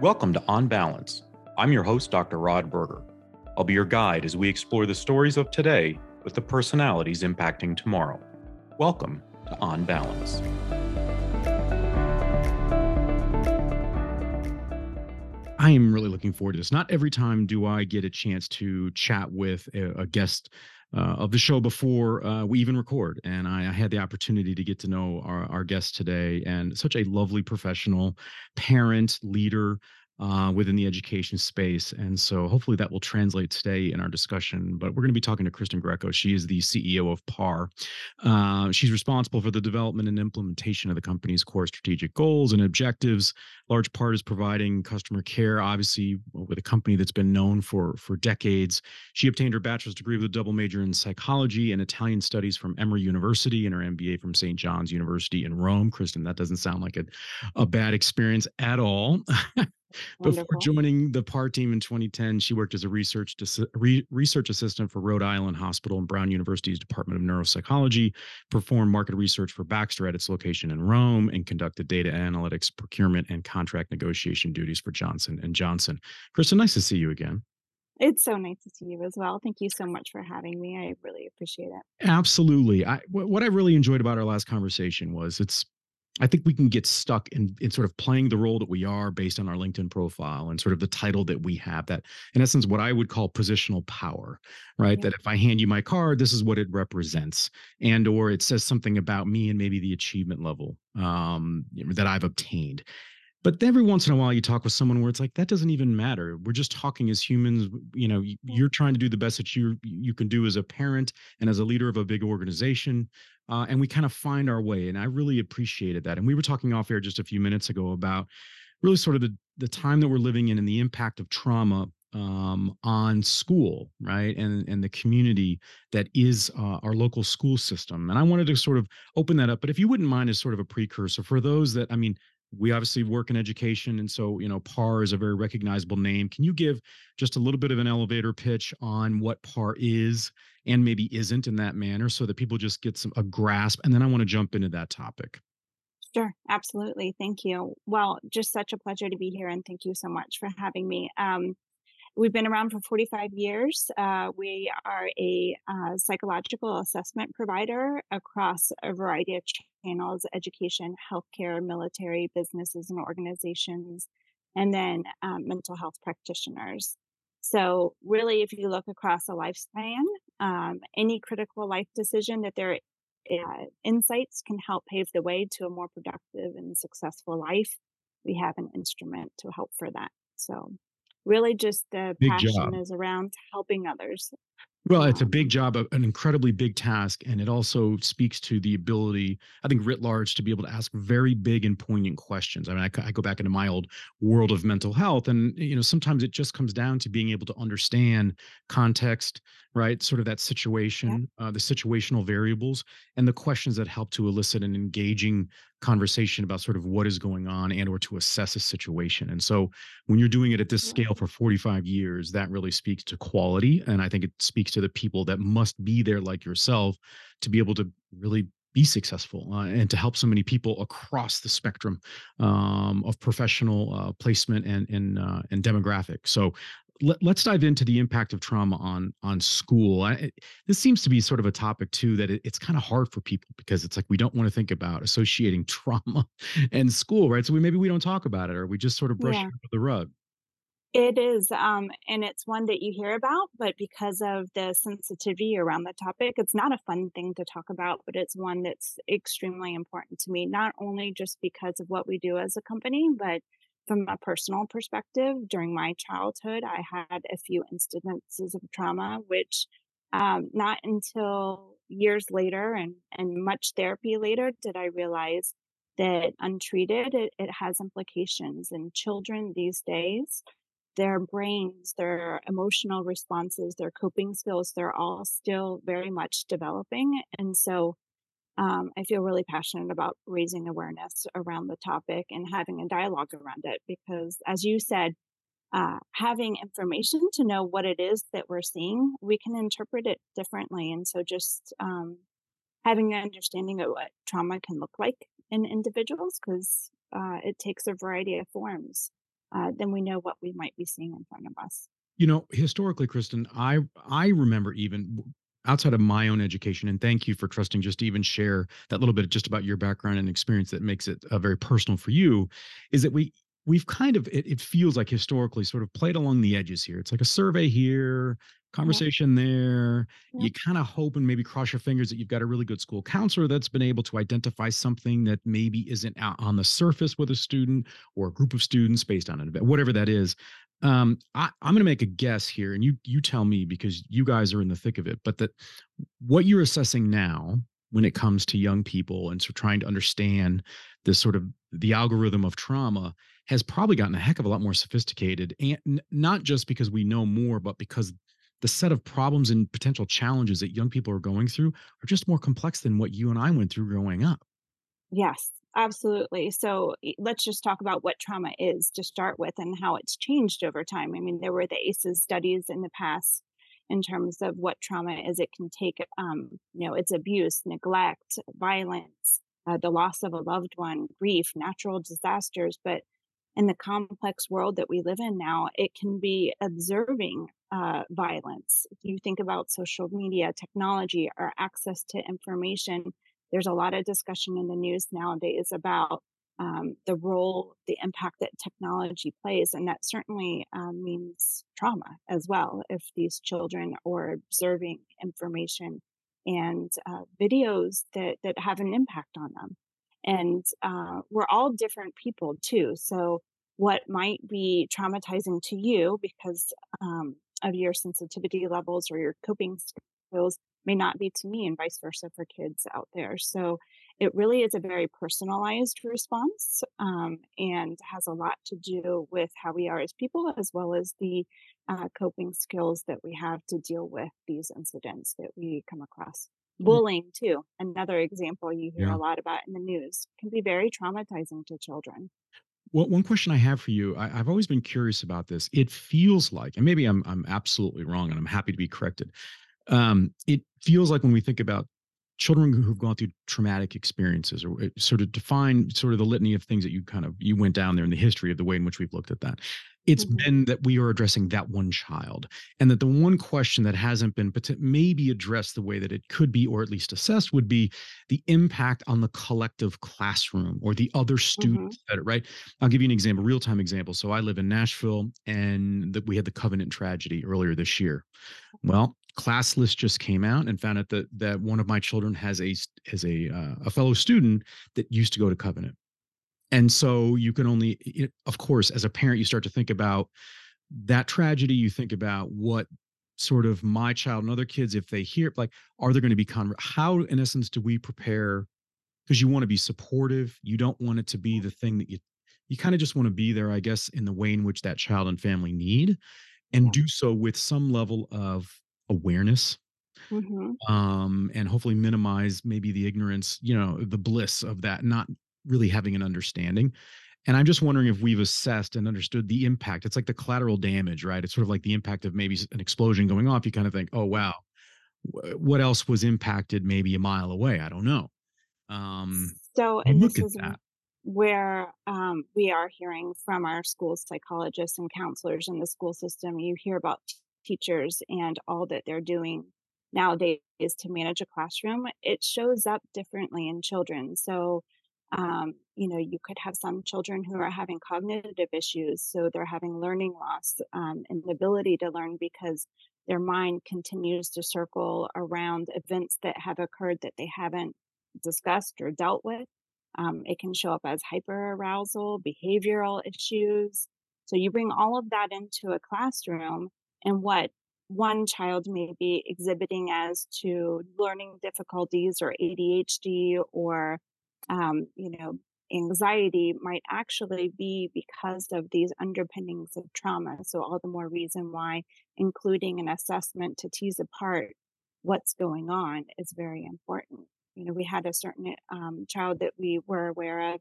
Welcome to On Balance. I'm your host, Dr. Rod Berger. I'll be your guide as we explore the stories of today with the personalities impacting tomorrow. Welcome to On Balance. I am really looking forward to this. Not every time do I get a chance to chat with a, guest uh, of the show before uh, we even record. And I, I, had the opportunity to get to know our, our guest today and such a lovely professional, parent, leader, uh, within the education space. And so hopefully that will translate today in our discussion. But we're going to be talking to Kristin Greco. She is the CEO of PAR. Uh, she's responsible for the development and implementation of the company's core strategic goals and objectives. Large part is providing customer care, obviously, with a company that's been known for, for decades. She obtained her bachelor's degree with a double major in psychology and Italian studies from Emory University and her MBA from St. John's University in Rome. Kristin, that doesn't sound like a, a bad experience at all. Before joining the PAR team in 2010, she worked as a research re, research assistant for Rhode Island Hospital and Brown University's Department of Neuropsychology, performed market research for Baxter at its location in Rome, and conducted data analytics, procurement, and contract negotiation duties for Johnson and Johnson. Kristin, nice to see you again. It's so nice to see you as well. Thank you so much for having me. I really appreciate it. Absolutely. I, what I really enjoyed about our last conversation was it's I think we can get stuck in, in sort of playing the role that we are based on our LinkedIn profile and sort of the title that we have that in essence what I would call positional power, right? Yeah. That if I hand you my card, this is what it represents. And or it says something about me and maybe the achievement level um, that I've obtained. But every once in a while, you talk with someone where it's like that doesn't even matter. We're just talking as humans. You know, you're trying to do the best that you you can do as a parent and as a leader of a big organization, uh, and we kind of find our way. And I really appreciated that. And we were talking off air just a few minutes ago about really sort of the the time that we're living in and the impact of trauma um, on school, right, and and the community that is uh, our local school system. And I wanted to sort of open that up. But if you wouldn't mind, as sort of a precursor for those that, I mean, we obviously work in education and so you know PAR is a very recognizable name. Can you give just a little bit of an elevator pitch on what PAR is and maybe isn't in that manner so that people just get some a grasp? And then i want to jump into that topic. Sure absolutely thank you. Well just such a pleasure to be here and thank you so much for having me. Um, We've been around for 45 years. Uh, we are a uh, psychological assessment provider across a variety of channels education, healthcare, military, businesses, and organizations, and then um, mental health practitioners. So, really, if you look across a lifespan, um, any critical life decision that their uh, insights can help pave the way to a more productive and successful life, we have an instrument to help for that. So, really just the big passion job. is around helping others well, it's a big job, an incredibly big task, and it also speaks to the ability, I think, writ large, to be able to ask very big and poignant questions. I mean, I, I, go back into my old world of mental health, and you know, sometimes it just comes down to being able to understand context, right? Sort of that situation, uh, the situational variables, and the questions that help to elicit an engaging conversation about sort of what is going on and or to assess a situation and so when you're doing it at this scale for 45 years that really speaks to quality and i think it speaks to the people that must be there like yourself to be able to really be successful uh, and to help so many people across the spectrum um, of professional uh, placement and and uh, and demographic. So let, us dive into the impact of trauma on on school. I, this seems to be sort of a topic too that it, it's kind of hard for people because it's like we don't want to think about associating trauma and school, right? So we maybe we don't talk about it or we just sort of brush yeah. it under the rug. It is, um, and it's one that you hear about, but because of the sensitivity around the topic, it's not a fun thing to talk about, but it's one that's extremely important to me, not only just because of what we do as a company, but from a personal perspective, during my childhood, I had a few incidences of trauma, which um, not until years later and, and much therapy later did I realize that untreated, it, it has implications. in children these days, their brains, their emotional responses, their coping skills, they're all still very much developing. And so um, I feel really passionate about raising awareness around the topic and having a dialogue around it because, as you said, uh, having information to know what it is that we're seeing, we can interpret it differently. And so, just um, having an understanding of what trauma can look like in individuals because uh, it takes a variety of forms. uh, then we know what we might be seeing in front of us. You know, historically, Kristin, I I remember even outside of my own education, and thank you for trusting just to even share that little bit just about your background and experience that makes it uh, very personal for you, is that we we've kind of it, it feels like historically sort of played along the edges here. It's like a survey here, Yeah, conversation there. yeah, You kind of hope and maybe cross your fingers that you've got a really good school counselor that's been able to identify something that maybe isn't out on the surface with a student or a group of students based on an event, whatever that is um, I, I'm going to make a guess here, and you you tell me because you guys are in the thick of it. But that what you're assessing now, when it comes to young people and so trying to understand this sort of the algorithm of trauma, has probably gotten a heck of a lot more sophisticated, and not just because we know more, but because the set of problems and potential challenges that young people are going through are just more complex than what you and I went through growing up. yes, absolutely. So let's just talk about what trauma is to start with and how it's changed over time. I mean, there were the ACEs studies in the past in terms of what trauma is. It can take, um, you know, it's abuse, neglect, violence, uh, the loss of a loved one, grief, natural disasters. But in the complex world that we live in now, it can be observing uh, violence. If you think about social media, technology, our access to information, there's a lot of discussion in the news nowadays about um, the role, the impact that technology plays. And that certainly um, means trauma as well if these children are observing information and uh, videos that, that have an impact on them. And uh, we're all different people too. So, what might be traumatizing to you because um, of your sensitivity levels or your coping skills may not be to me, and vice versa for kids out there. So, it really is a very personalized response um, and has a lot to do with how we are as people, as well as the uh, coping skills that we have to deal with these incidents that we come across. Mm, Bullying, too, another example you hear Yeah. a lot about in the news, can be very traumatizing to children. Well, one question I have for you, I, I've always been curious about this. It feels like, and maybe I'm I'm absolutely wrong, and I'm happy to be corrected. Um, it feels like when we think about children who've gone through traumatic experiences, or uh, sort of define sort of the litany of things that you kind of you went down there in the history of the way in which we've looked at that. It's Mhm. been that we are addressing that one child, and that the one question that hasn't been pot- maybe addressed the way that it could be, or at least assessed, would be the impact on the collective classroom or the other Mhm. students that right i'll give you an example real time example so i live in nashville and that we had the covenant tragedy earlier this year well, class list just came out and found out that that one of my children has a has a uh, a fellow student that used to go to Covenant. And so you can only it, of course as a parent you start to think about that tragedy you think about what sort of my child and other kids if they hear like are there going to be con how in essence do we prepare because you want to be supportive you don't want it to be the thing that you you kind of just want to be there i guess in the way in which that child and family need and do so with some level of awareness Mhm. um and hopefully minimize maybe the ignorance you know the bliss of that not really having an understanding and i'm just wondering if we've assessed and understood the impact it's like the collateral damage right it's sort of like the impact of maybe an explosion going off you kind of think oh wow what else was impacted maybe a mile away i don't know um So, and look this is that where um, we are hearing from our school psychologists and counselors in the school system. You hear about t- teachers and all that they're doing nowadays to manage a classroom. It shows up differently in children. So, um, you know, you could have some children who are having cognitive issues. So they're having learning loss, um, and ability to learn because their mind continues to circle around events that have occurred that they haven't discussed or dealt with. Um, it can show up as hyperarousal, behavioral issues. So you bring all of that into a classroom, and what one child may be exhibiting as to learning difficulties or ADHD or, um, you know, anxiety might actually be because of these underpinnings of trauma. So all the more reason why including an assessment to tease apart what's going on is very important. You know, we had a certain um, child that we were aware of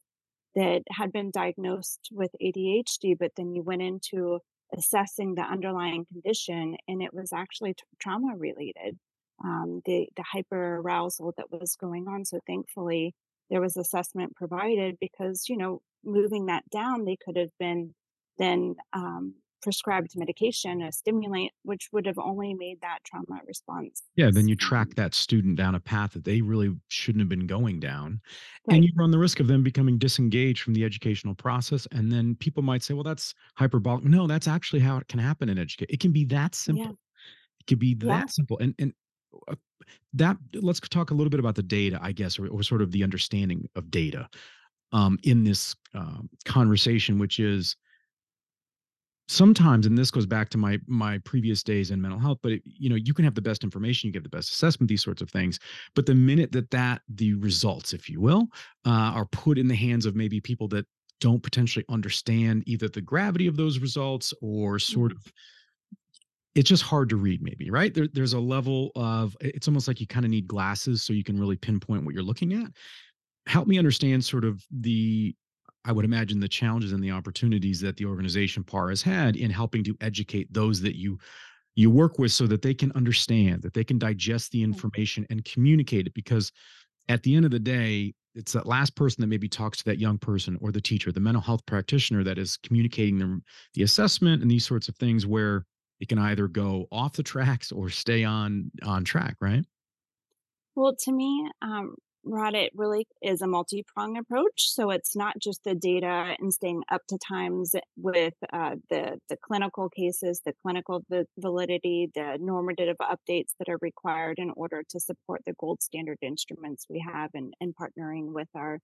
that had been diagnosed with ADHD, but then you went into assessing the underlying condition, and it was actually t- trauma related. Um, the the hyper arousal that was going on. So thankfully, there was assessment provided because you know moving that down, they could have been then um, prescribed medication, a stimulant, which would have only made that trauma response. Yeah, then you track that student down a path that they really shouldn't have been going down. And you run the risk of them becoming disengaged from the educational process. And then people might say, well, that's hyperbolic. No, that's actually how it can happen in education. It can be that Yeah. simple. It can be Yeah. that simple. And and that let's talk a little bit about the data, I guess, or, or sort of the understanding of data um, in this um, conversation, which is sometimes and this goes back to my my previous days in mental health but it, you know you can have the best information you get the best assessment these sorts of things but the minute that that the results if you will uh, are put in the hands of maybe people that don't potentially understand either the gravity of those results or sort Mhm. of it's just hard to read maybe right there, there's a level of it's almost like you kind of need glasses so you can really pinpoint what you're looking at help me understand sort of the I would imagine the challenges and the opportunities that the organization PAR has had in helping to educate those that you you work with so that they can understand, that they can digest the mm. information and communicate it. Because at the end of the day, it's that last person that maybe talks to that young person or the teacher, the mental health practitioner that is communicating the, the assessment and these sorts of things where it can either go off the tracks or stay on on track, right? Well, to me, um, Rod, it really is a multi-pronged approach. So it's not just the data and staying up to times with uh, the the clinical cases, the clinical va- validity, the normative updates that are required in order to support the gold standard instruments we have, and and partnering with our,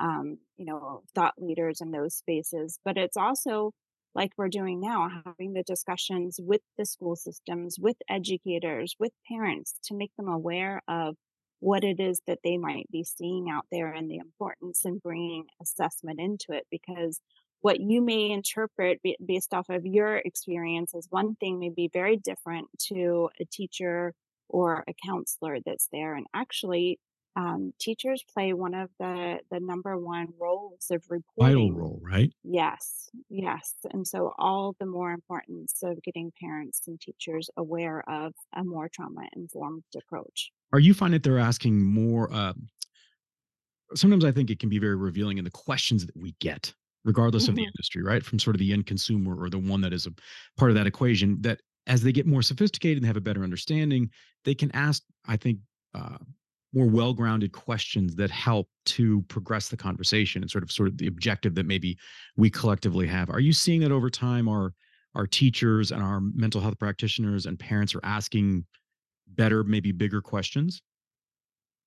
um, you know, thought leaders in those spaces. But it's also like we're doing now, having the discussions with the school systems, with educators, with parents to make them aware of what it is that they might be seeing out there and the importance in bringing assessment into it because what you may interpret based off of your experience as one thing may be very different to a teacher or a counselor that's there. And actually um, teachers play one of the the number one roles of reporting. Vital role, right? yes yes and so all the more importance of getting parents and teachers aware of a more trauma informed approach Are you finding that they're asking more uh, sometimes I think it can be very revealing in the questions that we get, regardless of the Mhm. industry, right? From sort of the end consumer or the one that is a part of that equation, that as they get more sophisticated and have a better understanding, they can ask, I think, uh, more well-grounded questions that help to progress the conversation and sort of sort of the objective that maybe we collectively have. Are you seeing that over time our our teachers and our mental health practitioners and parents are asking better, maybe bigger questions?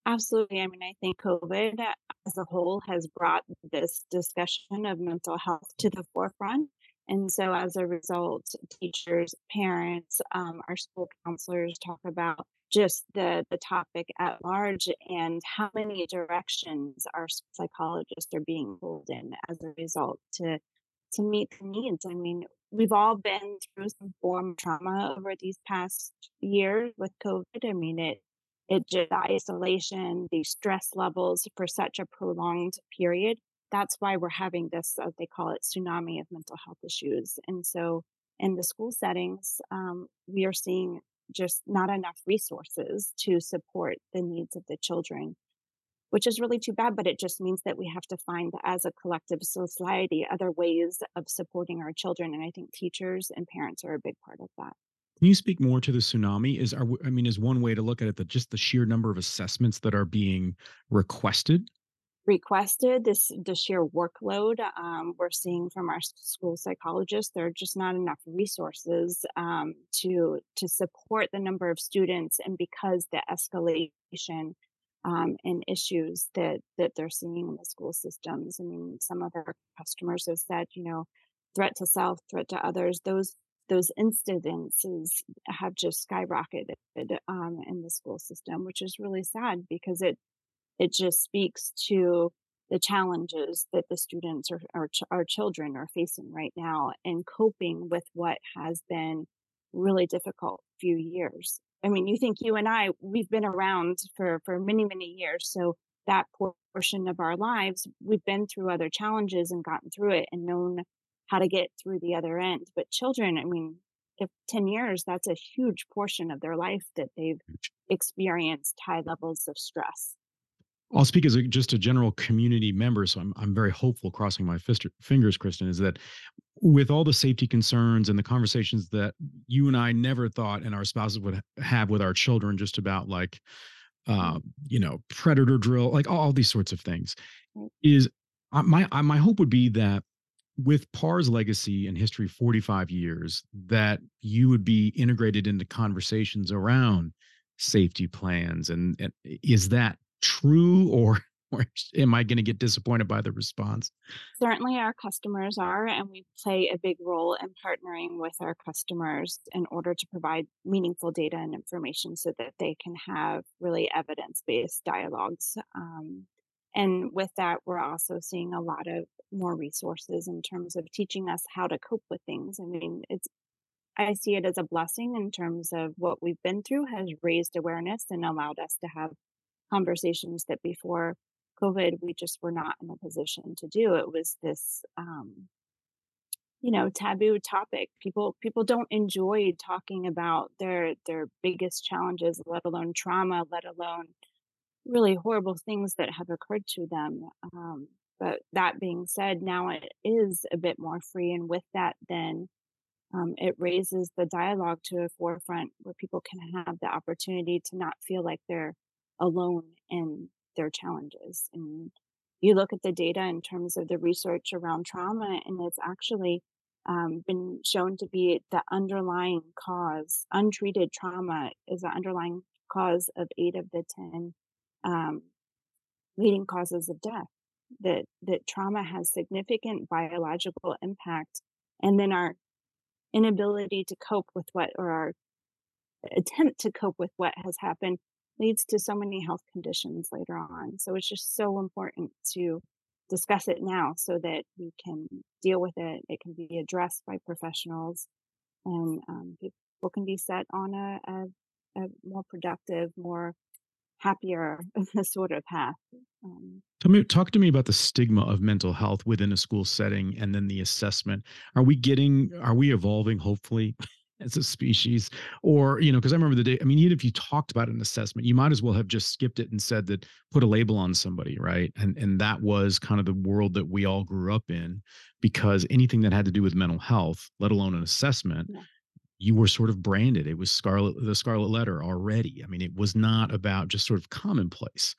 Absolutely. I mean, I think COVID as a whole has brought this discussion of mental health to the forefront. And so, as a result, teachers, parents, um, our school counselors talk about just the, the topic at large and how many directions our psychologists are being pulled in as a result to to meet the needs. I mean, we've all been through some form of trauma over these past years with COVID. I mean, it it just isolation, the stress levels for such a prolonged period. That's why we're having this, uh, they call it tsunami of mental health issues. And so in the school settings, um, we are seeing just not enough resources to support the needs of the children, which is really too bad. But it just means that we have to find, as a collective society, other ways of supporting our children. And I think teachers and parents are a big part of that. Can you speak more to the tsunami? Is our, I mean, is one way to look at it that just the sheer number of assessments that are being requested? Requested this the sheer workload um, we're seeing from our school psychologists there are just not enough resources um, to to support the number of students and because the escalation um, and issues that that they're seeing in the school systems. I mean some of our customers have said you know threat to self threat to others those those incidences have just skyrocketed um, in the school system which is really sad because it it just speaks to the challenges that the students or our, ch- our children are facing right now and coping with what has been really difficult few years. I mean, you think you and I, we've been around for, for many, many years. So that portion of our lives, we've been through other challenges and gotten through it and known how to get through the other end. But children, I mean, if 10 years, that's a huge portion of their life that they've experienced high levels of stress. I'll speak as a, just a general community member, so I'm I'm very hopeful. Crossing my fist, fingers, Kristin, is that with all the safety concerns and the conversations that you and I never thought and our spouses would have with our children just about like uh, you know, predator drill, like all, all these sorts of things, is uh, my uh, my hope would be that with PAR's legacy and history 45 years that you would be integrated into conversations around safety plans and, and is that true or or am I going to get disappointed by the response? Certainly, our customers are, and we play a big role in partnering with our customers in order to provide meaningful data and information so that they can have really evidence based dialogues. Um, and with that, we're also seeing a lot of more resources in terms of teaching us how to cope with things. I mean, it's I see it as a blessing in terms of what we've been through has raised awareness and allowed us to have conversations that before COVID we just were not in a position to do. It was this um, you know taboo topic people people don't enjoy talking about their their biggest challenges let alone trauma let alone really horrible things that have occurred to them um, but that being said, now it is a bit more free. And with that, then um, it raises the dialogue to a forefront where people can have the opportunity to not feel like they're alone in their challenges. And you look at the data in terms of the research around trauma, and it's actually um, been shown to be the underlying cause. Untreated trauma is the underlying cause of eight of the 10 um, leading causes of death that that trauma has significant biological impact and then our inability to cope with what or our attempt to cope with what has happened leads to so many health conditions later on so it's just so important to discuss it now so that we can deal with it it can be addressed by professionals and um, people can be set on a, a, a more productive more happier sort of path. Um, Tell me, talk to me about the stigma of mental health within a school setting, and then the assessment. Are we getting? Are we evolving? Hopefully, as a species, or you know, because I remember the day. I mean, even if you talked about an assessment, you might as well have just skipped it and said that put a label on somebody, right? And and that was kind of the world that we all grew up in, because anything that had to do with mental health, let alone an assessment. Yeah you were sort of branded. It was scarlet, the scarlet letter already. I mean, it was not about just sort of commonplace.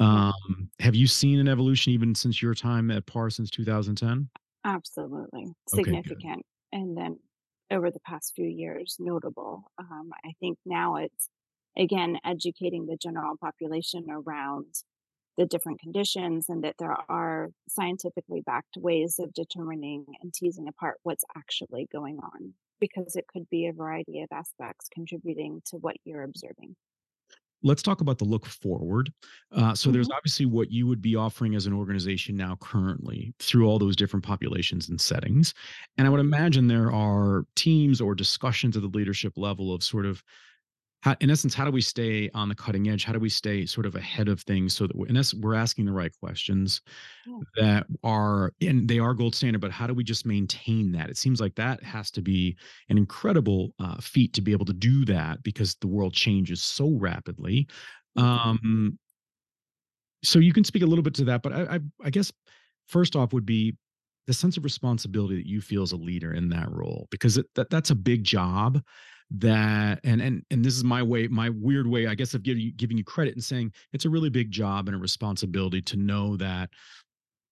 Um, have you seen an evolution even since your time at PAR since 2010? Absolutely significant. Okay, and then over the past few years, notable. Um, I think now it's again educating the general population around the different conditions and that there are scientifically backed ways of determining and teasing apart what's actually going on because it could be a variety of aspects contributing to what you're observing. Let's talk about the look forward. Uh, so, mm-hmm. there's obviously what you would be offering as an organization now, currently, through all those different populations and settings. And I would imagine there are teams or discussions at the leadership level of sort of how, in essence, how do we stay on the cutting edge? How do we stay sort of ahead of things so that we're, in essence, we're asking the right questions yeah. that are, and they are gold standard, but how do we just maintain that? It seems like that has to be an incredible uh, feat to be able to do that because the world changes so rapidly. Um, so you can speak a little bit to that, but I, I, I guess first off would be the sense of responsibility that you feel as a leader in that role because it, that that's a big job that and and and this is my way my weird way i guess of giving you giving you credit and saying it's a really big job and a responsibility to know that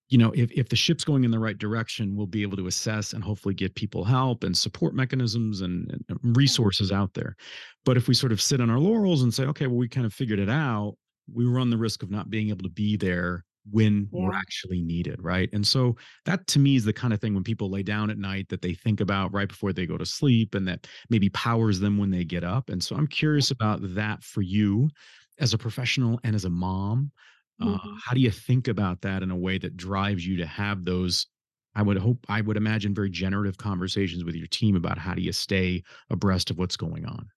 you know if, if the ship's going in the right direction we'll be able to assess and hopefully get people help and support mechanisms and, and resources out there. But if we sort of sit on our laurels and say okay well we kind of figured it out we run the risk of not being able to be there when yeah. we're actually needed right and so that to me is the kind of thing when people lay down at night that they think about right before they go to sleep and that maybe powers them when they get up and so i'm curious about that for you as a professional and as a mom uh, mm-hmm. uh, how do you think about that in a way that drives you to have those i would hope i would imagine very generative conversations with your team about how do you stay abreast of what's going on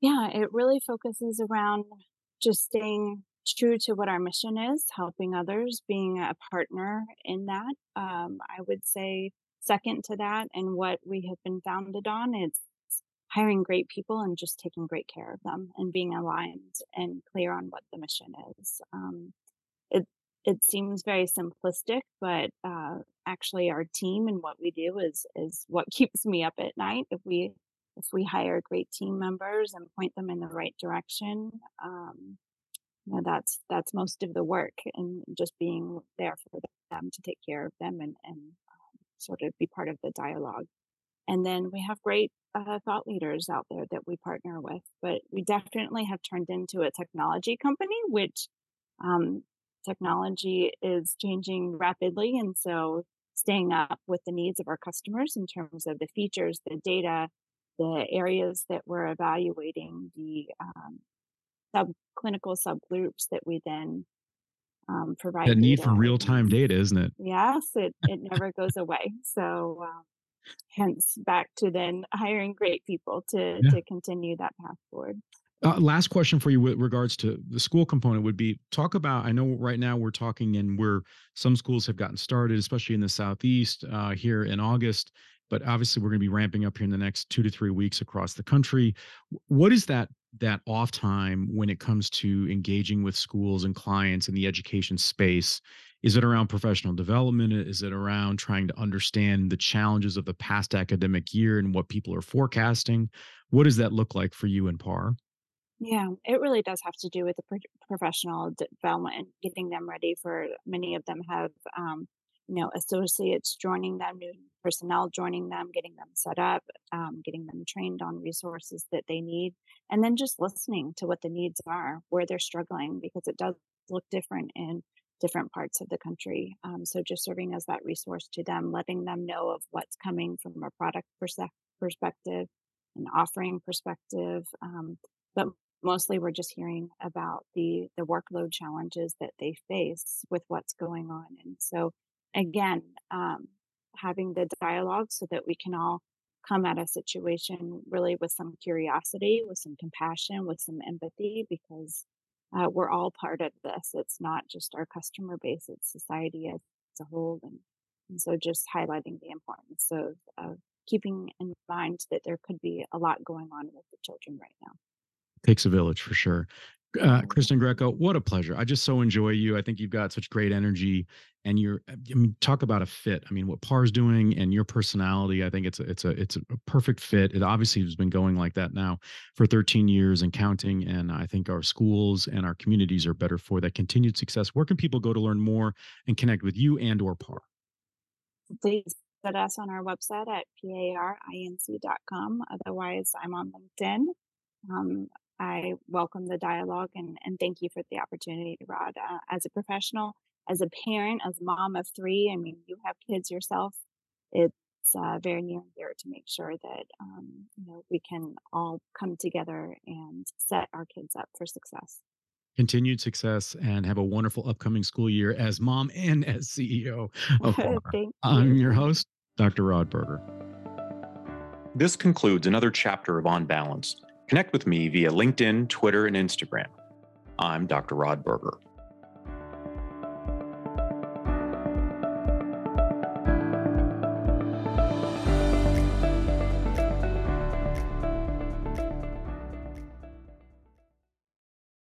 yeah it really focuses around just staying true to what our mission is, helping others, being a partner in that. Um, I would say second to that, and what we have been founded on is hiring great people and just taking great care of them and being aligned and clear on what the mission is. Um, it it seems very simplistic, but uh, actually, our team and what we do is is what keeps me up at night. If we if we hire great team members and point them in the right direction, um, know, that's that's most of the work, and just being there for them to take care of them and and um, sort of be part of the dialogue. And then we have great uh, thought leaders out there that we partner with, but we definitely have turned into a technology company, which um, technology is changing rapidly. And so staying up with the needs of our customers in terms of the features, the data, the areas that we're evaluating, the um, subclinical subgroups that we then um, provide. The need for real time data, isn't it? Yes, it, it never goes away. So, um, hence back to then hiring great people to Yeah. to continue that path forward. Uh, last question for you with regards to the school component would be talk about. I know right now we're talking and where some schools have gotten started, especially in the southeast uh, here in August. But obviously, we're going to be ramping up here in the next two to three weeks across the country. What is that that off time when it comes to engaging with schools and clients in the education space? Is it around professional development? Is it around trying to understand the challenges of the past academic year and what people are forecasting? What does that look like for you and PAR? Yeah, it really does have to do with the pro- professional development and getting them ready for many of them have um, you know associates joining them, new personnel joining them, getting them set up, um, getting them trained on resources that they need, and then just listening to what the needs are, where they're struggling, because it does look different in different parts of the country. Um, so just serving as that resource to them, letting them know of what's coming from a product perse- perspective, an offering perspective. Um, but mostly we're just hearing about the the workload challenges that they face with what's going on and so again um, having the dialogue so that we can all come at a situation really with some curiosity with some compassion with some empathy because uh, we're all part of this it's not just our customer base it's society as a whole and, and so just highlighting the importance of, of keeping in mind that there could be a lot going on with the children right now Takes a village for sure. Uh, Kristin Greco, what a pleasure. I just so enjoy you. I think you've got such great energy and you're, I mean, talk about a fit. I mean, what PAR's doing and your personality, I think it's a, it's a, it's a perfect fit. It obviously has been going like that now for 13 years and counting. And I think our schools and our communities are better for that continued success. Where can people go to learn more and connect with you and or PAR? please visit us on our website at parinc.com. Otherwise, I'm on LinkedIn. Um, I welcome the dialogue and, and thank you for the opportunity, Rod. Uh, as a professional, as a parent, as a mom of three, I mean, you have kids yourself. It's uh, very near and dear to make sure that um, you know we can all come together and set our kids up for success. Continued success and have a wonderful upcoming school year as mom and as CEO of PAR. thank I'm your host, Dr. Rod Berger. This concludes another chapter of On Balance. Connect with me via LinkedIn, Twitter, and Instagram. I'm Dr. Rod Berger.